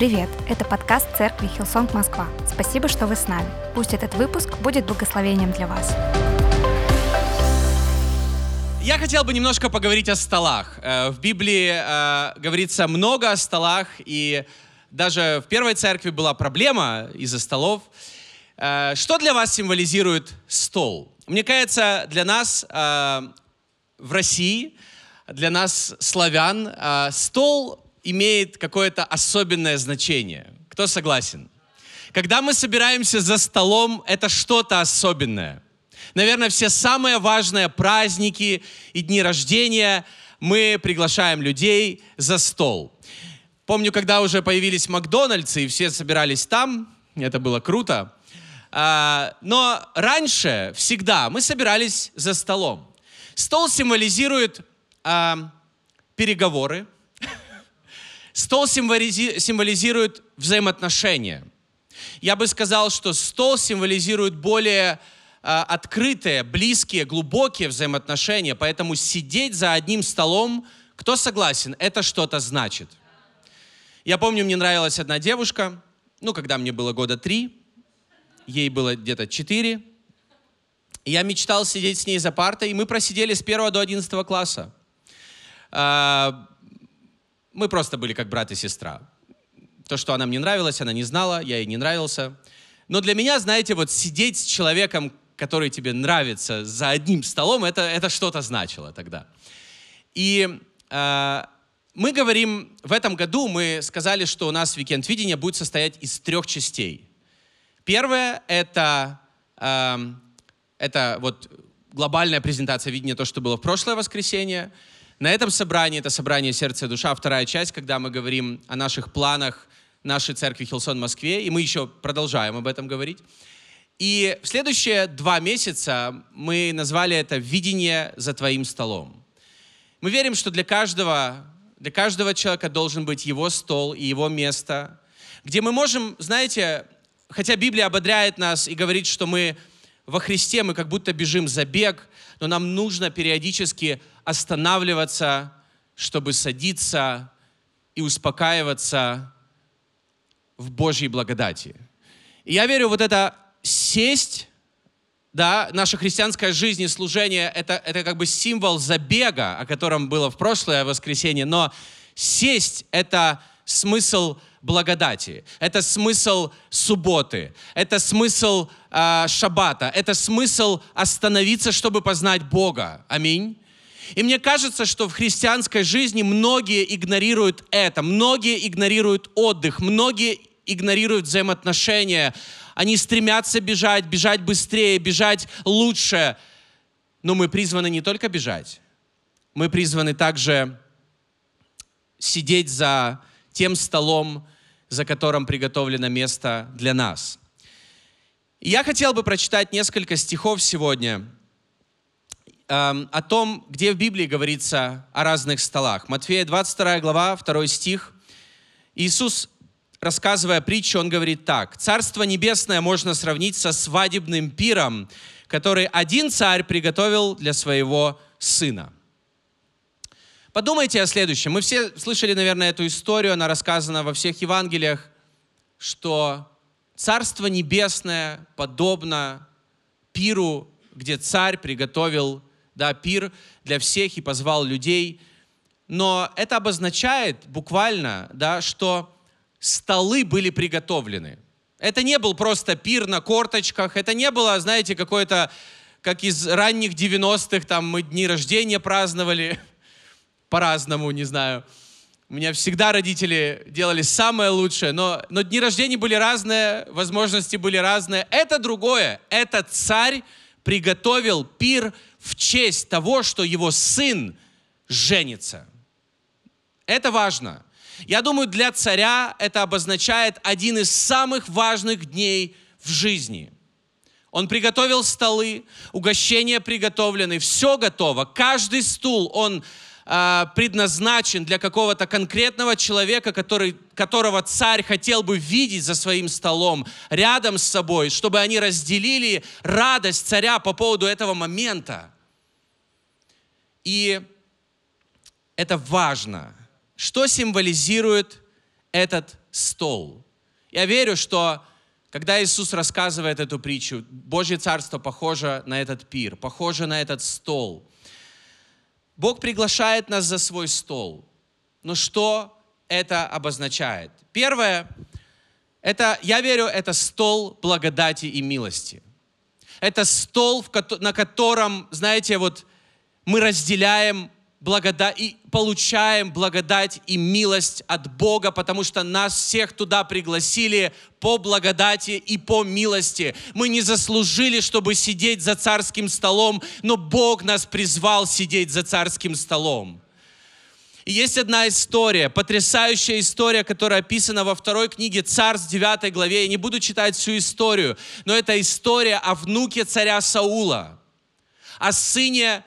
Привет! Это подкаст церкви Hillsong Москва. Спасибо, что вы с нами. Пусть этот выпуск будет благословением для вас. Я хотел бы немножко поговорить о столах. Э, В Библии э, говорится много о столах, и даже в первой церкви была проблема из-за столов. Э, Что для вас символизирует стол? Мне кажется, для нас в России, для нас, славян, стол имеет какое-то особенное значение. Кто согласен? Когда мы собираемся за столом, это что-то особенное. Наверное, все самые важные праздники и дни рождения мы приглашаем людей за стол. Помню, когда уже появились Макдональдсы, и все собирались там, это было круто. А, Но раньше, всегда, мы собирались за столом. Стол символизирует а, переговоры, Стол символизи- символизирует взаимоотношения. Я бы сказал, что стол символизирует более а, открытые, близкие, глубокие взаимоотношения. Поэтому сидеть за одним столом, кто согласен, это что-то значит. Я помню, мне нравилась одна девушка, ну, когда мне было года три, ей было где-то четыре. Я мечтал сидеть с ней за партой, и мы просидели с первого до одиннадцатого класса. Мы просто были как брат и сестра. То, что она мне нравилась, она не знала, я ей не нравился. Но для меня, знаете, вот сидеть с человеком, который тебе нравится, за одним столом, это, это что-то значило тогда. И э, мы говорим, в этом году мы сказали, что у нас викенд видения будет состоять из трех частей. Первое это, э, это вот глобальная презентация видения, то, что было в прошлое воскресенье. На этом собрании, это собрание «Сердце и душа», вторая часть, когда мы говорим о наших планах нашей церкви Хилсон в Москве, и мы еще продолжаем об этом говорить. И в следующие два месяца мы назвали это «Видение за твоим столом». Мы верим, что для каждого, для каждого человека должен быть его стол и его место, где мы можем, знаете, хотя Библия ободряет нас и говорит, что мы во Христе, мы как будто бежим забег, но нам нужно периодически останавливаться, чтобы садиться и успокаиваться в Божьей благодати. И я верю, вот это сесть, да, наша христианская жизнь и служение, это, это как бы символ забега, о котором было в прошлое воскресенье, но сесть — это смысл благодати, это смысл субботы, это смысл э, шаббата, это смысл остановиться, чтобы познать Бога. Аминь. И мне кажется, что в христианской жизни многие игнорируют это, многие игнорируют отдых, многие игнорируют взаимоотношения. Они стремятся бежать, бежать быстрее, бежать лучше. Но мы призваны не только бежать, мы призваны также сидеть за тем столом, за которым приготовлено место для нас. Я хотел бы прочитать несколько стихов сегодня о том, где в Библии говорится о разных столах. Матфея 22 глава, 2 стих. Иисус, рассказывая притчу, Он говорит так. «Царство небесное можно сравнить со свадебным пиром, который один царь приготовил для своего сына». Подумайте о следующем. Мы все слышали, наверное, эту историю, она рассказана во всех Евангелиях, что Царство Небесное подобно пиру, где царь приготовил да, пир для всех и позвал людей. Но это обозначает буквально, да, что столы были приготовлены. Это не был просто пир на корточках, это не было, знаете, какое-то, как из ранних 90-х, там мы дни рождения праздновали, по-разному, не знаю. У меня всегда родители делали самое лучшее, но, но дни рождения были разные, возможности были разные. Это другое. Это царь приготовил пир в честь того, что его сын женится. Это важно. Я думаю, для царя это обозначает один из самых важных дней в жизни. Он приготовил столы, угощения приготовлены, все готово. Каждый стул, он а, предназначен для какого-то конкретного человека, который, которого царь хотел бы видеть за своим столом, рядом с собой, чтобы они разделили радость царя по поводу этого момента. И это важно. Что символизирует этот стол. Я верю, что когда Иисус рассказывает эту притчу, Божье Царство похоже на этот пир, похоже на этот стол. Бог приглашает нас за свой стол. Но что это обозначает? Первое, это, я верю, это стол благодати и милости. Это стол, на котором, знаете, вот мы разделяем благодать и получаем благодать и милость от Бога, потому что нас всех туда пригласили по благодати и по милости. Мы не заслужили, чтобы сидеть за царским столом, но Бог нас призвал сидеть за царским столом. И есть одна история, потрясающая история, которая описана во второй книге Царств, 9 главе. Я не буду читать всю историю, но это история о внуке царя Саула, о сыне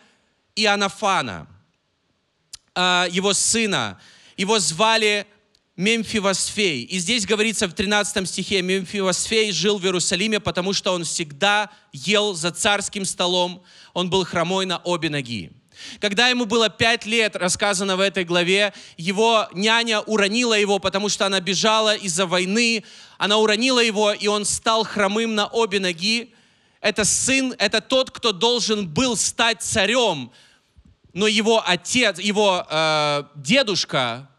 Иоаннафана, его сына. Его звали Мемфивосфей. И здесь говорится в 13 стихе, Мемфивосфей жил в Иерусалиме, потому что он всегда ел за царским столом, он был хромой на обе ноги. Когда ему было пять лет, рассказано в этой главе, его няня уронила его, потому что она бежала из-за войны. Она уронила его, и он стал хромым на обе ноги. Это сын, это тот, кто должен был стать царем. Но его отец, его э, дедушка,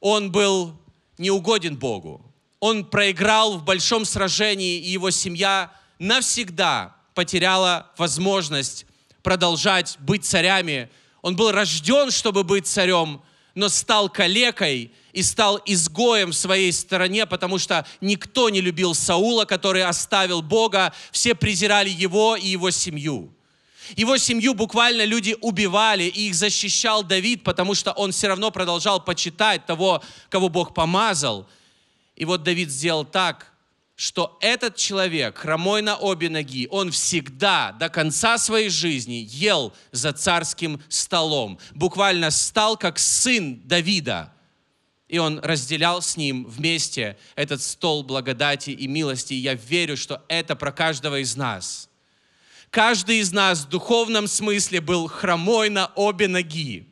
он был неугоден Богу. Он проиграл в большом сражении, и его семья навсегда потеряла возможность продолжать быть царями. Он был рожден, чтобы быть царем, но стал калекой и стал изгоем в своей стороне, потому что никто не любил Саула, который оставил Бога, все презирали его и его семью. Его семью буквально люди убивали, и их защищал Давид, потому что он все равно продолжал почитать того, кого Бог помазал. И вот Давид сделал так, что этот человек, хромой на обе ноги, он всегда до конца своей жизни ел за царским столом. Буквально стал как сын Давида. И он разделял с ним вместе этот стол благодати и милости. И я верю, что это про каждого из нас. Каждый из нас в духовном смысле был хромой на обе ноги.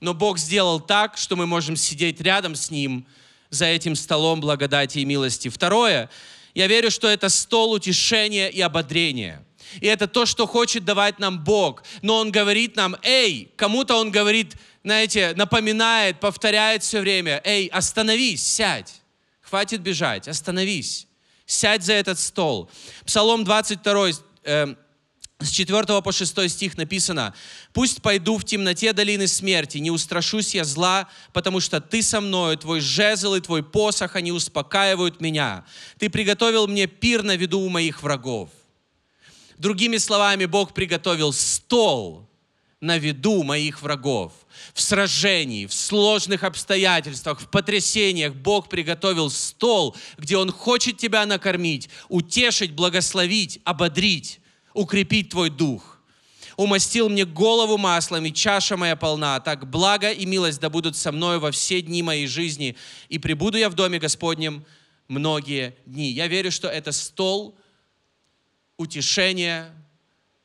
Но Бог сделал так, что мы можем сидеть рядом с Ним – за этим столом благодати и милости. Второе, я верю, что это стол утешения и ободрения. И это то, что хочет давать нам Бог. Но Он говорит нам, эй, кому-то Он говорит, знаете, напоминает, повторяет все время, эй, остановись, сядь, хватит бежать, остановись, сядь за этот стол. Псалом 22, э, с 4 по 6 стих написано, «Пусть пойду в темноте долины смерти, не устрашусь я зла, потому что Ты со мною, Твой жезл и Твой посох, они успокаивают меня. Ты приготовил мне пир на виду у моих врагов». Другими словами, Бог приготовил стол на виду моих врагов. В сражении, в сложных обстоятельствах, в потрясениях Бог приготовил стол, где Он хочет тебя накормить, утешить, благословить, ободрить укрепить твой дух. Умастил мне голову маслом, и чаша моя полна. Так благо и милость да будут со мной во все дни моей жизни. И прибуду я в доме Господнем многие дни. Я верю, что это стол утешения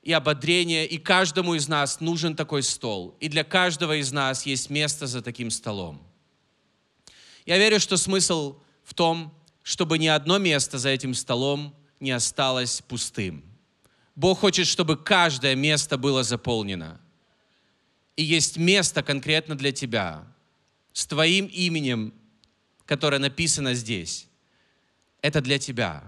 и ободрения, и каждому из нас нужен такой стол. И для каждого из нас есть место за таким столом. Я верю, что смысл в том, чтобы ни одно место за этим столом не осталось пустым. Бог хочет, чтобы каждое место было заполнено. И есть место конкретно для тебя, с твоим именем, которое написано здесь. Это для тебя.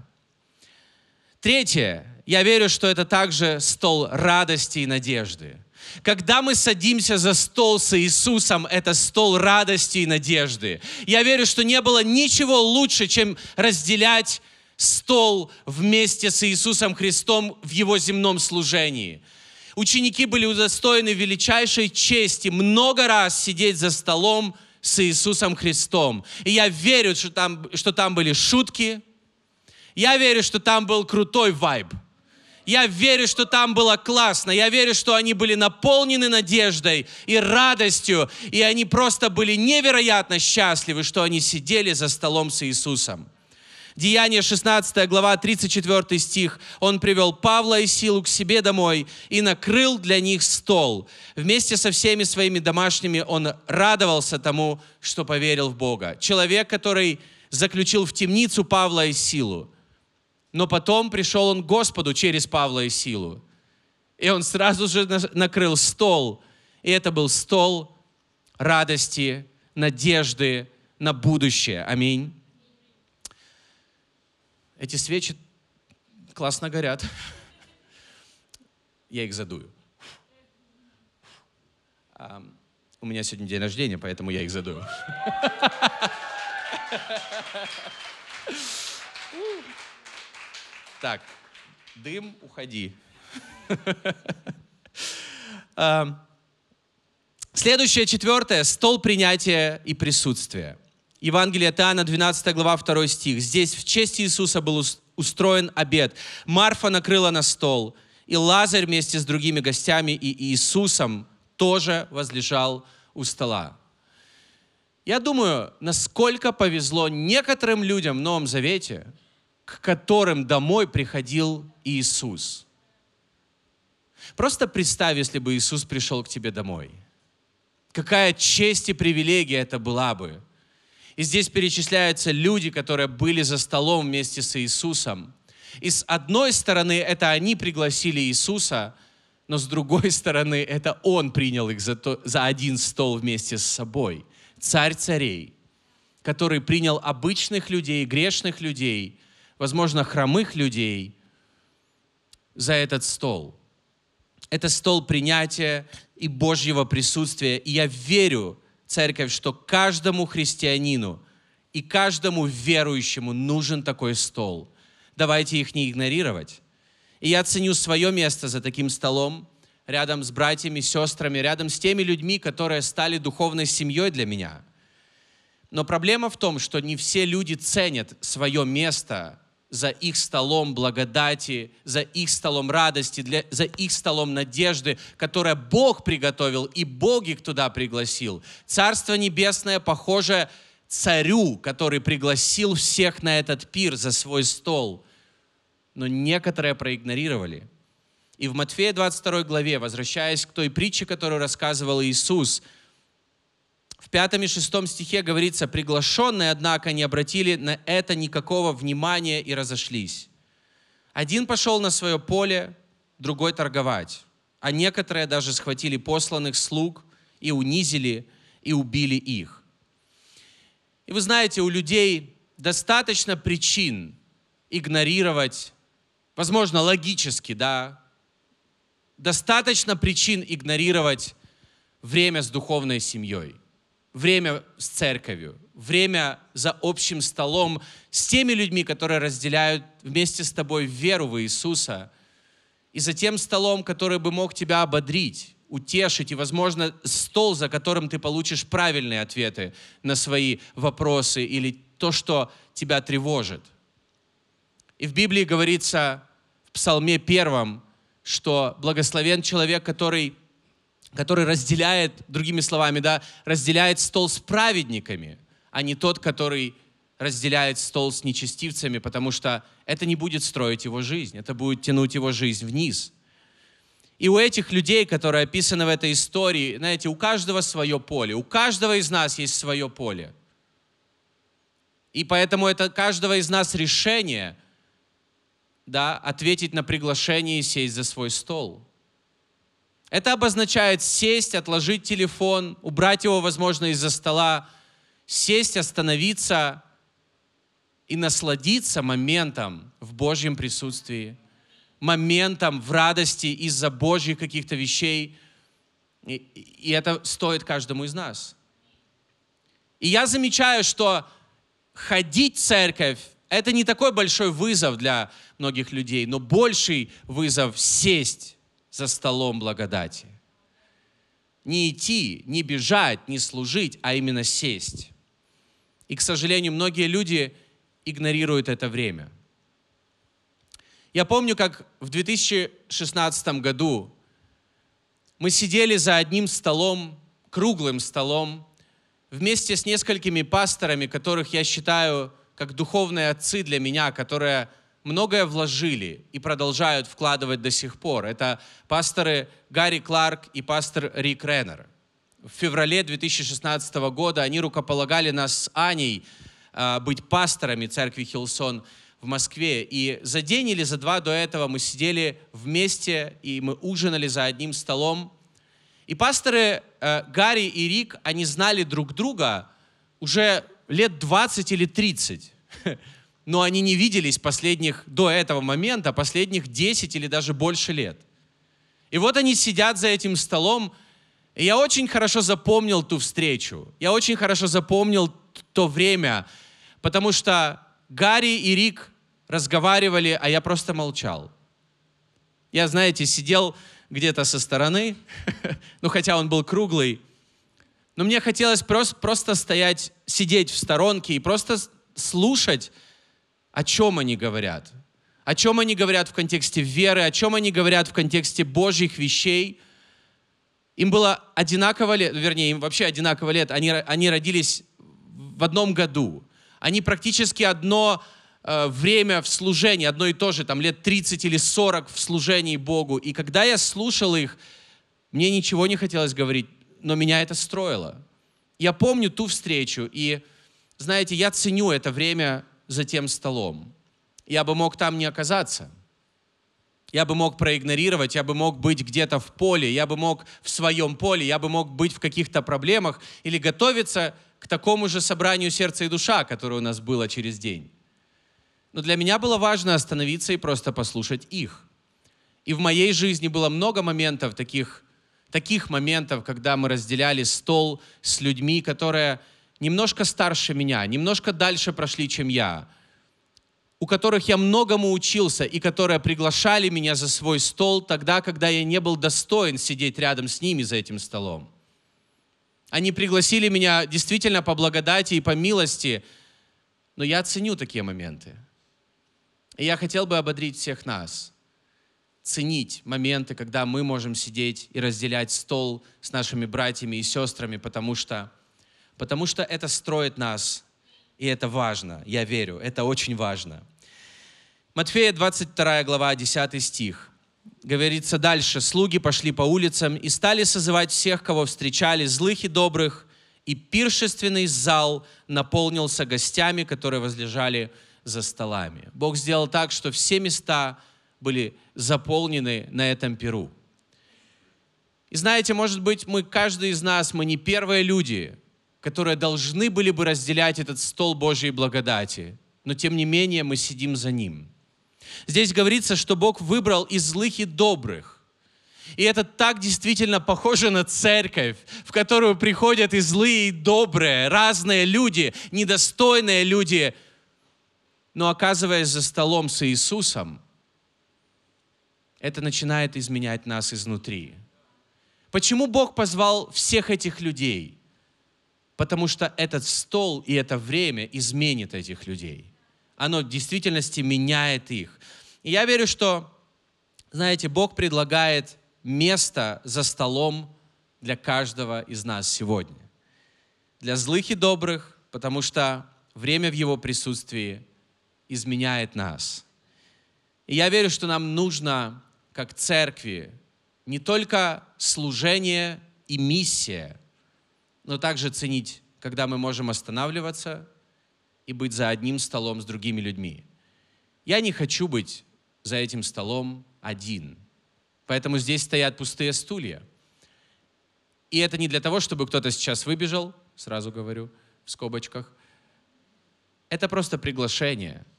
Третье. Я верю, что это также стол радости и надежды. Когда мы садимся за стол с Иисусом, это стол радости и надежды. Я верю, что не было ничего лучше, чем разделять стол вместе с Иисусом Христом в Его земном служении. Ученики были удостоены величайшей чести много раз сидеть за столом с Иисусом Христом. И я верю, что там, что там были шутки. Я верю, что там был крутой вайб. Я верю, что там было классно. Я верю, что они были наполнены надеждой и радостью. И они просто были невероятно счастливы, что они сидели за столом с Иисусом. Деяние 16 глава, 34 стих. Он привел Павла и Силу к себе домой и накрыл для них стол. Вместе со всеми своими домашними он радовался тому, что поверил в Бога. Человек, который заключил в темницу Павла и Силу. Но потом пришел он к Господу через Павла и Силу. И он сразу же накрыл стол. И это был стол радости, надежды на будущее. Аминь. Эти свечи классно горят. Я их задую. У меня сегодня день рождения, поэтому я их задую. Так, дым, уходи. А, следующее, четвертое, стол принятия и присутствия. Евангелие от Иоанна, 12 глава, 2 стих. Здесь в честь Иисуса был устроен обед. Марфа накрыла на стол, и Лазарь вместе с другими гостями и Иисусом тоже возлежал у стола. Я думаю, насколько повезло некоторым людям в Новом Завете, к которым домой приходил Иисус. Просто представь, если бы Иисус пришел к тебе домой. Какая честь и привилегия это была бы – и здесь перечисляются люди, которые были за столом вместе с Иисусом. И с одной стороны, это они пригласили Иисуса, но с другой стороны, это Он принял их за, то, за один стол вместе с собой. Царь царей, который принял обычных людей, грешных людей, возможно, хромых людей за этот стол. Это стол принятия и Божьего присутствия. И я верю, церковь, что каждому христианину и каждому верующему нужен такой стол. Давайте их не игнорировать. И я ценю свое место за таким столом, рядом с братьями, сестрами, рядом с теми людьми, которые стали духовной семьей для меня. Но проблема в том, что не все люди ценят свое место за их столом благодати, за их столом радости, для, за их столом надежды, которое Бог приготовил и Бог их туда пригласил. Царство Небесное похоже царю, который пригласил всех на этот пир за свой стол. Но некоторые проигнорировали. И в Матфея 22 главе, возвращаясь к той притче, которую рассказывал Иисус – пятом и шестом стихе говорится, приглашенные, однако, не обратили на это никакого внимания и разошлись. Один пошел на свое поле, другой торговать, а некоторые даже схватили посланных слуг и унизили, и убили их. И вы знаете, у людей достаточно причин игнорировать, возможно, логически, да, достаточно причин игнорировать время с духовной семьей – время с церковью, время за общим столом с теми людьми, которые разделяют вместе с тобой веру в Иисуса, и за тем столом, который бы мог тебя ободрить, утешить, и, возможно, стол, за которым ты получишь правильные ответы на свои вопросы или то, что тебя тревожит. И в Библии говорится в Псалме первом, что благословен человек, который который разделяет, другими словами, да, разделяет стол с праведниками, а не тот, который разделяет стол с нечестивцами, потому что это не будет строить его жизнь, это будет тянуть его жизнь вниз. И у этих людей, которые описаны в этой истории, знаете, у каждого свое поле, у каждого из нас есть свое поле. И поэтому это каждого из нас решение, да, ответить на приглашение и сесть за свой стол. Это обозначает сесть, отложить телефон, убрать его, возможно, из-за стола, сесть, остановиться и насладиться моментом в Божьем присутствии, моментом в радости из-за Божьих каких-то вещей. И, и это стоит каждому из нас. И я замечаю, что ходить в церковь – это не такой большой вызов для многих людей, но больший вызов сесть за столом благодати. Не идти, не бежать, не служить, а именно сесть. И, к сожалению, многие люди игнорируют это время. Я помню, как в 2016 году мы сидели за одним столом, круглым столом, вместе с несколькими пасторами, которых я считаю как духовные отцы для меня, которые многое вложили и продолжают вкладывать до сих пор. Это пасторы Гарри Кларк и пастор Рик Реннер. В феврале 2016 года они рукополагали нас с Аней э, быть пасторами церкви Хилсон в Москве. И за день или за два до этого мы сидели вместе, и мы ужинали за одним столом. И пасторы э, Гарри и Рик, они знали друг друга уже лет 20 или 30. Но они не виделись последних, до этого момента, последних 10 или даже больше лет. И вот они сидят за этим столом, и я очень хорошо запомнил ту встречу. Я очень хорошо запомнил то время, потому что Гарри и Рик разговаривали, а я просто молчал. Я, знаете, сидел где-то со стороны, ну хотя он был круглый, но мне хотелось просто, просто стоять, сидеть в сторонке и просто слушать, о чем они говорят. О чем они говорят в контексте веры, о чем они говорят в контексте Божьих вещей. Им было одинаково лет, вернее, им вообще одинаково лет. Они, они родились в одном году. Они практически одно Э, время в служении, одно и то же, там лет 30 или 40 в служении Богу. И когда я слушал их, мне ничего не хотелось говорить, но меня это строило. Я помню ту встречу, и, знаете, я ценю это время за тем столом. Я бы мог там не оказаться. Я бы мог проигнорировать, я бы мог быть где-то в поле, я бы мог в своем поле, я бы мог быть в каких-то проблемах или готовиться к такому же собранию сердца и душа, которое у нас было через день. Но для меня было важно остановиться и просто послушать их. И в моей жизни было много моментов таких, таких моментов, когда мы разделяли стол с людьми, которые немножко старше меня, немножко дальше прошли, чем я, у которых я многому учился и которые приглашали меня за свой стол тогда, когда я не был достоин сидеть рядом с ними за этим столом. Они пригласили меня действительно по благодати и по милости, но я ценю такие моменты. И я хотел бы ободрить всех нас, ценить моменты, когда мы можем сидеть и разделять стол с нашими братьями и сестрами, потому что, потому что это строит нас, и это важно, я верю, это очень важно. Матфея 22 глава, 10 стих. Говорится дальше, слуги пошли по улицам и стали созывать всех, кого встречали, злых и добрых, и пиршественный зал наполнился гостями, которые возлежали за столами. Бог сделал так, что все места были заполнены на этом перу. И знаете, может быть, мы, каждый из нас, мы не первые люди, которые должны были бы разделять этот стол Божьей благодати, но тем не менее мы сидим за ним. Здесь говорится, что Бог выбрал и злых, и добрых. И это так действительно похоже на церковь, в которую приходят и злые, и добрые, разные люди, недостойные люди, но оказываясь за столом с Иисусом, это начинает изменять нас изнутри. Почему Бог позвал всех этих людей? Потому что этот стол и это время изменит этих людей. Оно в действительности меняет их. И я верю, что, знаете, Бог предлагает место за столом для каждого из нас сегодня. Для злых и добрых, потому что время в Его присутствии изменяет нас. И я верю, что нам нужно, как церкви, не только служение и миссия, но также ценить, когда мы можем останавливаться и быть за одним столом с другими людьми. Я не хочу быть за этим столом один. Поэтому здесь стоят пустые стулья. И это не для того, чтобы кто-то сейчас выбежал, сразу говорю, в скобочках. Это просто приглашение –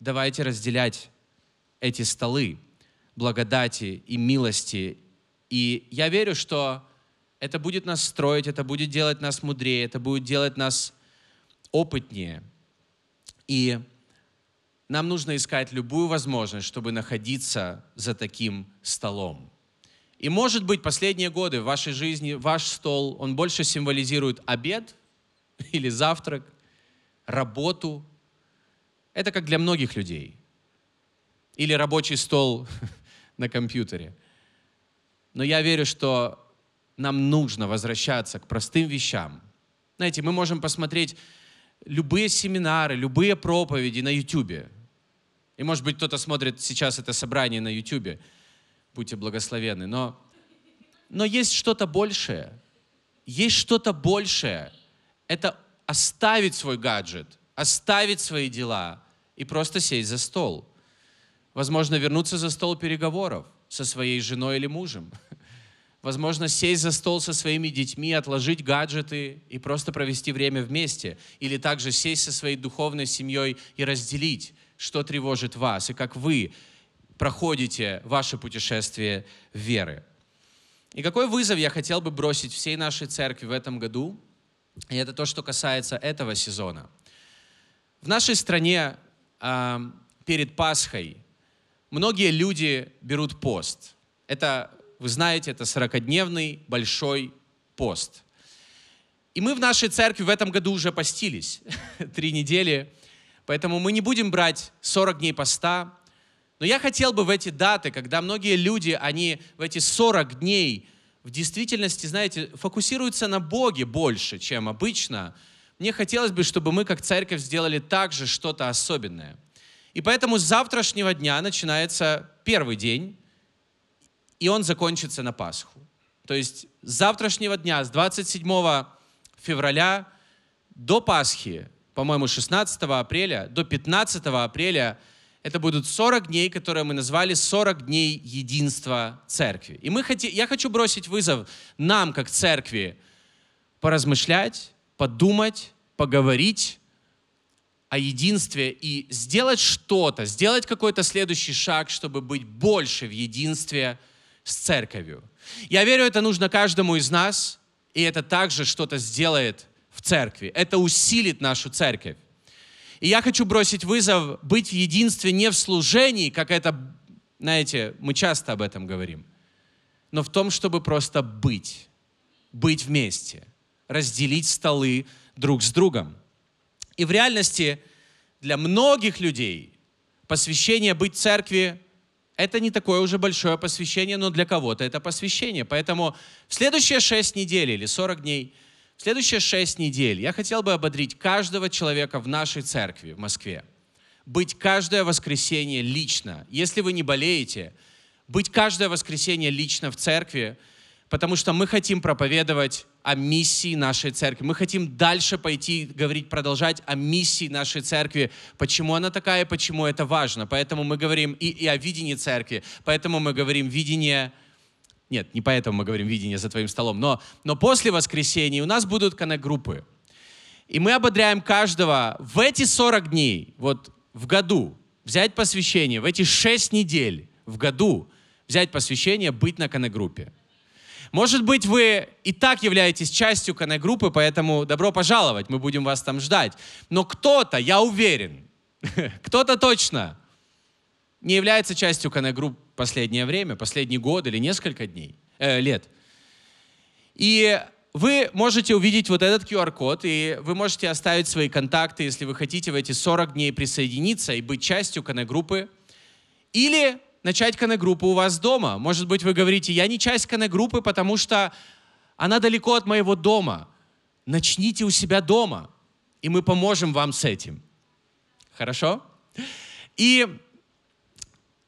давайте разделять эти столы благодати и милости. И я верю, что это будет нас строить, это будет делать нас мудрее, это будет делать нас опытнее. И нам нужно искать любую возможность, чтобы находиться за таким столом. И может быть, последние годы в вашей жизни ваш стол, он больше символизирует обед или завтрак, работу, это как для многих людей. Или рабочий стол на компьютере. Но я верю, что нам нужно возвращаться к простым вещам. Знаете, мы можем посмотреть любые семинары, любые проповеди на YouTube. И, может быть, кто-то смотрит сейчас это собрание на YouTube. Будьте благословенны. Но, но есть что-то большее. Есть что-то большее. Это оставить свой гаджет, оставить свои дела и просто сесть за стол. Возможно, вернуться за стол переговоров со своей женой или мужем. Возможно, сесть за стол со своими детьми, отложить гаджеты и просто провести время вместе. Или также сесть со своей духовной семьей и разделить, что тревожит вас и как вы проходите ваше путешествие веры. И какой вызов я хотел бы бросить всей нашей церкви в этом году? И это то, что касается этого сезона. В нашей стране э, перед Пасхой многие люди берут пост. Это вы знаете, это 40-дневный большой пост. И мы в нашей церкви в этом году уже постились три недели, поэтому мы не будем брать 40 дней поста. Но я хотел бы в эти даты, когда многие люди, они в эти 40 дней в действительности, знаете, фокусируются на Боге больше, чем обычно, мне хотелось бы, чтобы мы как церковь сделали также что-то особенное. И поэтому с завтрашнего дня начинается первый день, и он закончится на Пасху. То есть с завтрашнего дня, с 27 февраля до Пасхи, по-моему, 16 апреля, до 15 апреля, это будут 40 дней, которые мы назвали 40 дней единства церкви. И мы хоти, я хочу бросить вызов нам, как церкви, поразмышлять, подумать, поговорить о единстве и сделать что-то, сделать какой-то следующий шаг, чтобы быть больше в единстве с церковью. Я верю, это нужно каждому из нас, и это также что-то сделает в церкви. Это усилит нашу церковь. И я хочу бросить вызов быть в единстве не в служении, как это, знаете, мы часто об этом говорим, но в том, чтобы просто быть, быть вместе, разделить столы друг с другом. И в реальности для многих людей посвящение быть церкви это не такое уже большое посвящение, но для кого-то это посвящение. Поэтому в следующие шесть недель или 40 дней, в следующие шесть недель я хотел бы ободрить каждого человека в нашей церкви в Москве. Быть каждое воскресенье лично. Если вы не болеете, быть каждое воскресенье лично в церкви – потому что мы хотим проповедовать о миссии нашей церкви. Мы хотим дальше пойти, говорить, продолжать о миссии нашей церкви, почему она такая, почему это важно. Поэтому мы говорим и, и о видении церкви, поэтому мы говорим видение... Нет, не поэтому мы говорим видение за твоим столом, но, но после воскресения у нас будут коннект-группы. И мы ободряем каждого в эти 40 дней, вот в году, взять посвящение, в эти 6 недель в году взять посвящение, быть на коннект-группе. Может быть, вы и так являетесь частью коннект-группы, поэтому добро пожаловать, мы будем вас там ждать. Но кто-то, я уверен, кто-то точно не является частью коннект-групп последнее время, последний год или несколько дней, э, лет. И вы можете увидеть вот этот QR-код, и вы можете оставить свои контакты, если вы хотите в эти 40 дней присоединиться и быть частью коннект-группы. Или начать коннект-группу у вас дома. Может быть, вы говорите, я не часть коннект-группы, потому что она далеко от моего дома. Начните у себя дома, и мы поможем вам с этим. Хорошо? И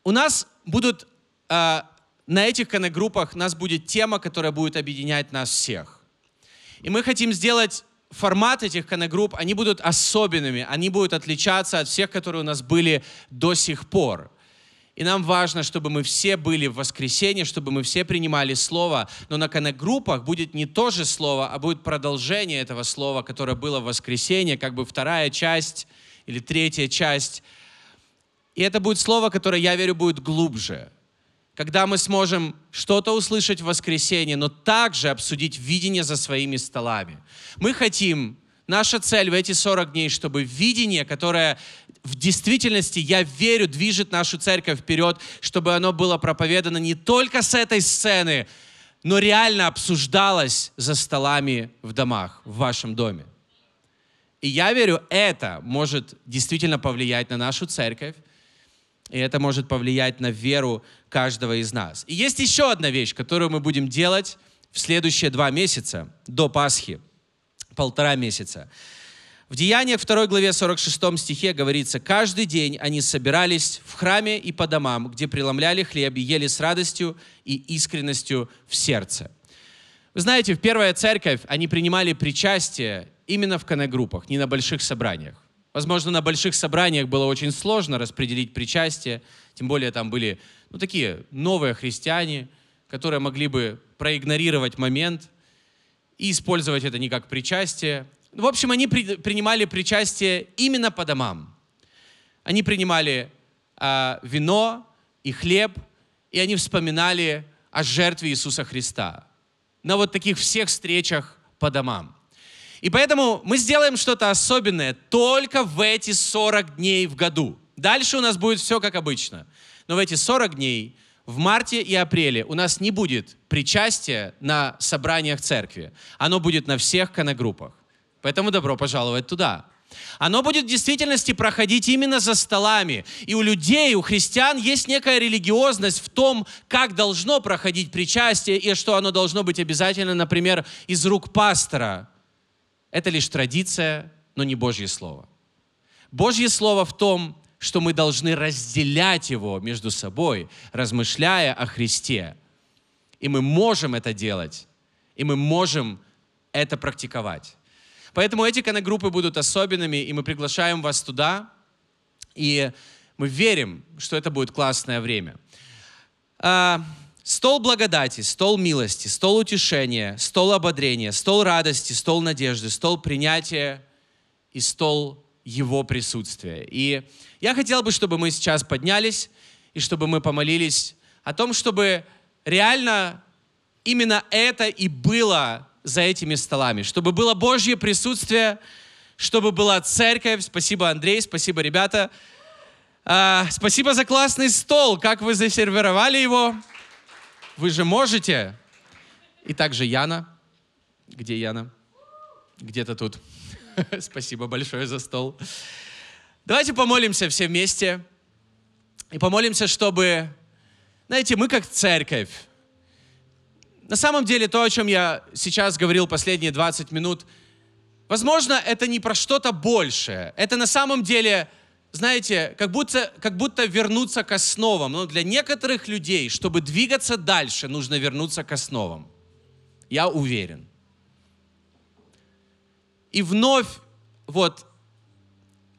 у нас будут, э, на этих коннект-группах нас будет тема, которая будет объединять нас всех. И мы хотим сделать формат этих коннект-групп, они будут особенными, они будут отличаться от всех, которые у нас были до сих пор. И нам важно, чтобы мы все были в воскресенье, чтобы мы все принимали Слово. Но на коннект-группах будет не то же Слово, а будет продолжение этого Слова, которое было в воскресенье, как бы вторая часть или третья часть. И это будет Слово, которое, я верю, будет глубже. Когда мы сможем что-то услышать в воскресенье, но также обсудить видение за своими столами. Мы хотим Наша цель в эти 40 дней, чтобы видение, которое в действительности, я верю, движет нашу церковь вперед, чтобы оно было проповедано не только с этой сцены, но реально обсуждалось за столами в домах, в вашем доме. И я верю, это может действительно повлиять на нашу церковь, и это может повлиять на веру каждого из нас. И есть еще одна вещь, которую мы будем делать в следующие два месяца до Пасхи – полтора месяца. В Деяниях 2 главе 46 стихе говорится, «Каждый день они собирались в храме и по домам, где преломляли хлеб и ели с радостью и искренностью в сердце». Вы знаете, в первая церковь они принимали причастие именно в коннегруппах, не на больших собраниях. Возможно, на больших собраниях было очень сложно распределить причастие, тем более там были ну, такие новые христиане, которые могли бы проигнорировать момент и использовать это не как причастие, в общем, они при, принимали причастие именно по домам. Они принимали э, вино и хлеб, и они вспоминали о жертве Иисуса Христа на вот таких всех встречах по домам. И поэтому мы сделаем что-то особенное только в эти 40 дней в году. Дальше у нас будет все как обычно. Но в эти 40 дней, в марте и апреле, у нас не будет причастия на собраниях церкви. Оно будет на всех коногруппах. Поэтому добро пожаловать туда. Оно будет в действительности проходить именно за столами. И у людей, у христиан есть некая религиозность в том, как должно проходить причастие и что оно должно быть обязательно, например, из рук пастора. Это лишь традиция, но не Божье Слово. Божье Слово в том, что мы должны разделять его между собой, размышляя о Христе. И мы можем это делать, и мы можем это практиковать. Поэтому эти конногруппы будут особенными, и мы приглашаем вас туда, и мы верим, что это будет классное время. А, стол благодати, стол милости, стол утешения, стол ободрения, стол радости, стол надежды, стол принятия и стол Его присутствия. И я хотел бы, чтобы мы сейчас поднялись и чтобы мы помолились о том, чтобы реально именно это и было за этими столами, чтобы было Божье присутствие, чтобы была церковь. Спасибо, Андрей, спасибо, ребята. А, спасибо за классный стол, как вы засервировали его. Вы же можете. И также Яна. Где Яна? Где-то тут. Спасибо большое за стол. Давайте помолимся все вместе. И помолимся, чтобы, знаете, мы как церковь, на самом деле то, о чем я сейчас говорил последние 20 минут, возможно, это не про что-то большее. Это на самом деле, знаете, как будто, как будто вернуться к основам. Но для некоторых людей, чтобы двигаться дальше, нужно вернуться к основам. Я уверен. И вновь вот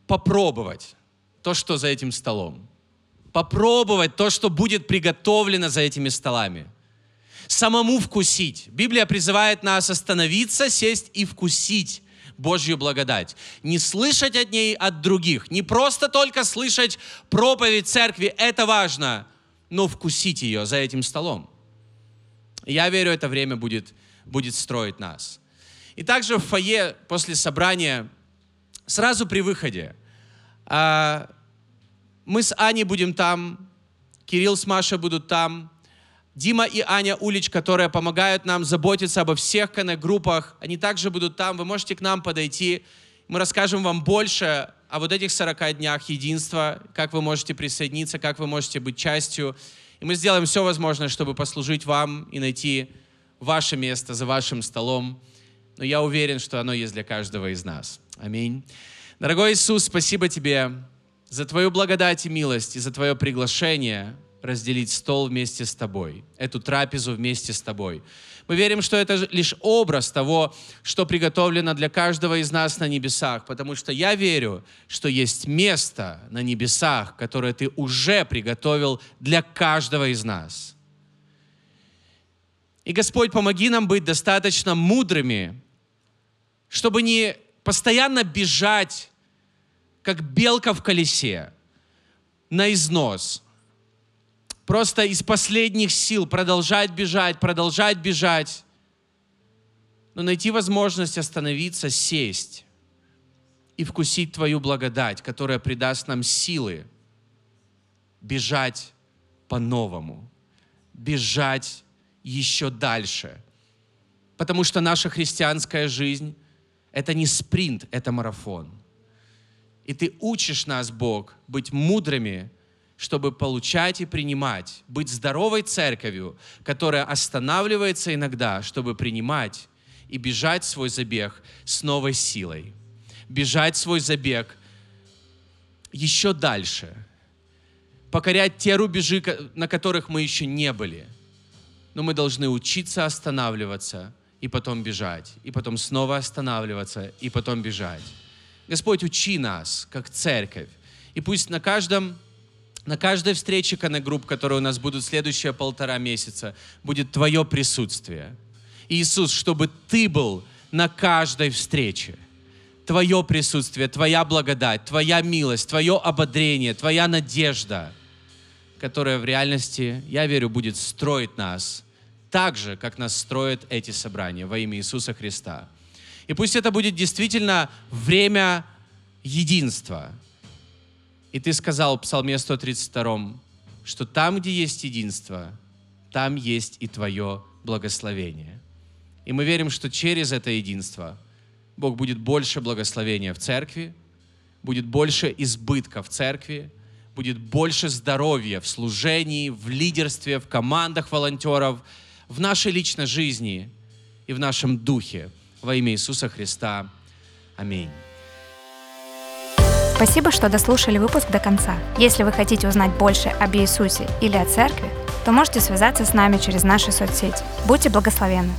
попробовать то, что за этим столом. Попробовать то, что будет приготовлено за этими столами – самому вкусить. Библия призывает нас остановиться, сесть и вкусить Божью благодать. Не слышать от ней от других, не просто только слышать проповедь церкви, это важно, но вкусить ее за этим столом. я верю, это время будет, будет строить нас. И также в фойе после собрания, сразу при выходе, а, мы с Аней будем там, Кирилл с Машей будут там, Дима и Аня Улич, которые помогают нам заботиться обо всех коннект-группах, они также будут там. Вы можете к нам подойти. Мы расскажем вам больше о вот этих 40 днях единства, как вы можете присоединиться, как вы можете быть частью. И мы сделаем все возможное, чтобы послужить вам и найти ваше место за вашим столом. Но я уверен, что оно есть для каждого из нас. Аминь. Дорогой Иисус, спасибо Тебе за Твою благодать и милость, и за Твое приглашение – разделить стол вместе с тобой, эту трапезу вместе с тобой. Мы верим, что это лишь образ того, что приготовлено для каждого из нас на небесах, потому что я верю, что есть место на небесах, которое ты уже приготовил для каждого из нас. И, Господь, помоги нам быть достаточно мудрыми, чтобы не постоянно бежать, как белка в колесе, на износ – просто из последних сил продолжать бежать, продолжать бежать, но найти возможность остановиться, сесть и вкусить Твою благодать, которая придаст нам силы бежать по-новому, бежать еще дальше. Потому что наша христианская жизнь — это не спринт, это марафон. И Ты учишь нас, Бог, быть мудрыми чтобы получать и принимать, быть здоровой церковью, которая останавливается иногда, чтобы принимать и бежать свой забег с новой силой. бежать свой забег еще дальше, покорять те рубежи, на которых мы еще не были. Но мы должны учиться останавливаться и потом бежать, и потом снова останавливаться и потом бежать. Господь, учи нас, как церковь. И пусть на каждом на каждой встрече Коннект-групп, которые у нас будут следующие полтора месяца, будет Твое присутствие. Иисус, чтобы Ты был на каждой встрече. Твое присутствие, Твоя благодать, Твоя милость, Твое ободрение, Твоя надежда, которая в реальности, я верю, будет строить нас так же, как нас строят эти собрания во имя Иисуса Христа. И пусть это будет действительно время единства, и ты сказал в Псалме 132, что там, где есть единство, там есть и твое благословение. И мы верим, что через это единство Бог будет больше благословения в церкви, будет больше избытка в церкви, будет больше здоровья в служении, в лидерстве, в командах волонтеров, в нашей личной жизни и в нашем духе. Во имя Иисуса Христа. Аминь. Спасибо, что дослушали выпуск до конца. Если вы хотите узнать больше об Иисусе или о церкви, то можете связаться с нами через наши соцсети. Будьте благословенны!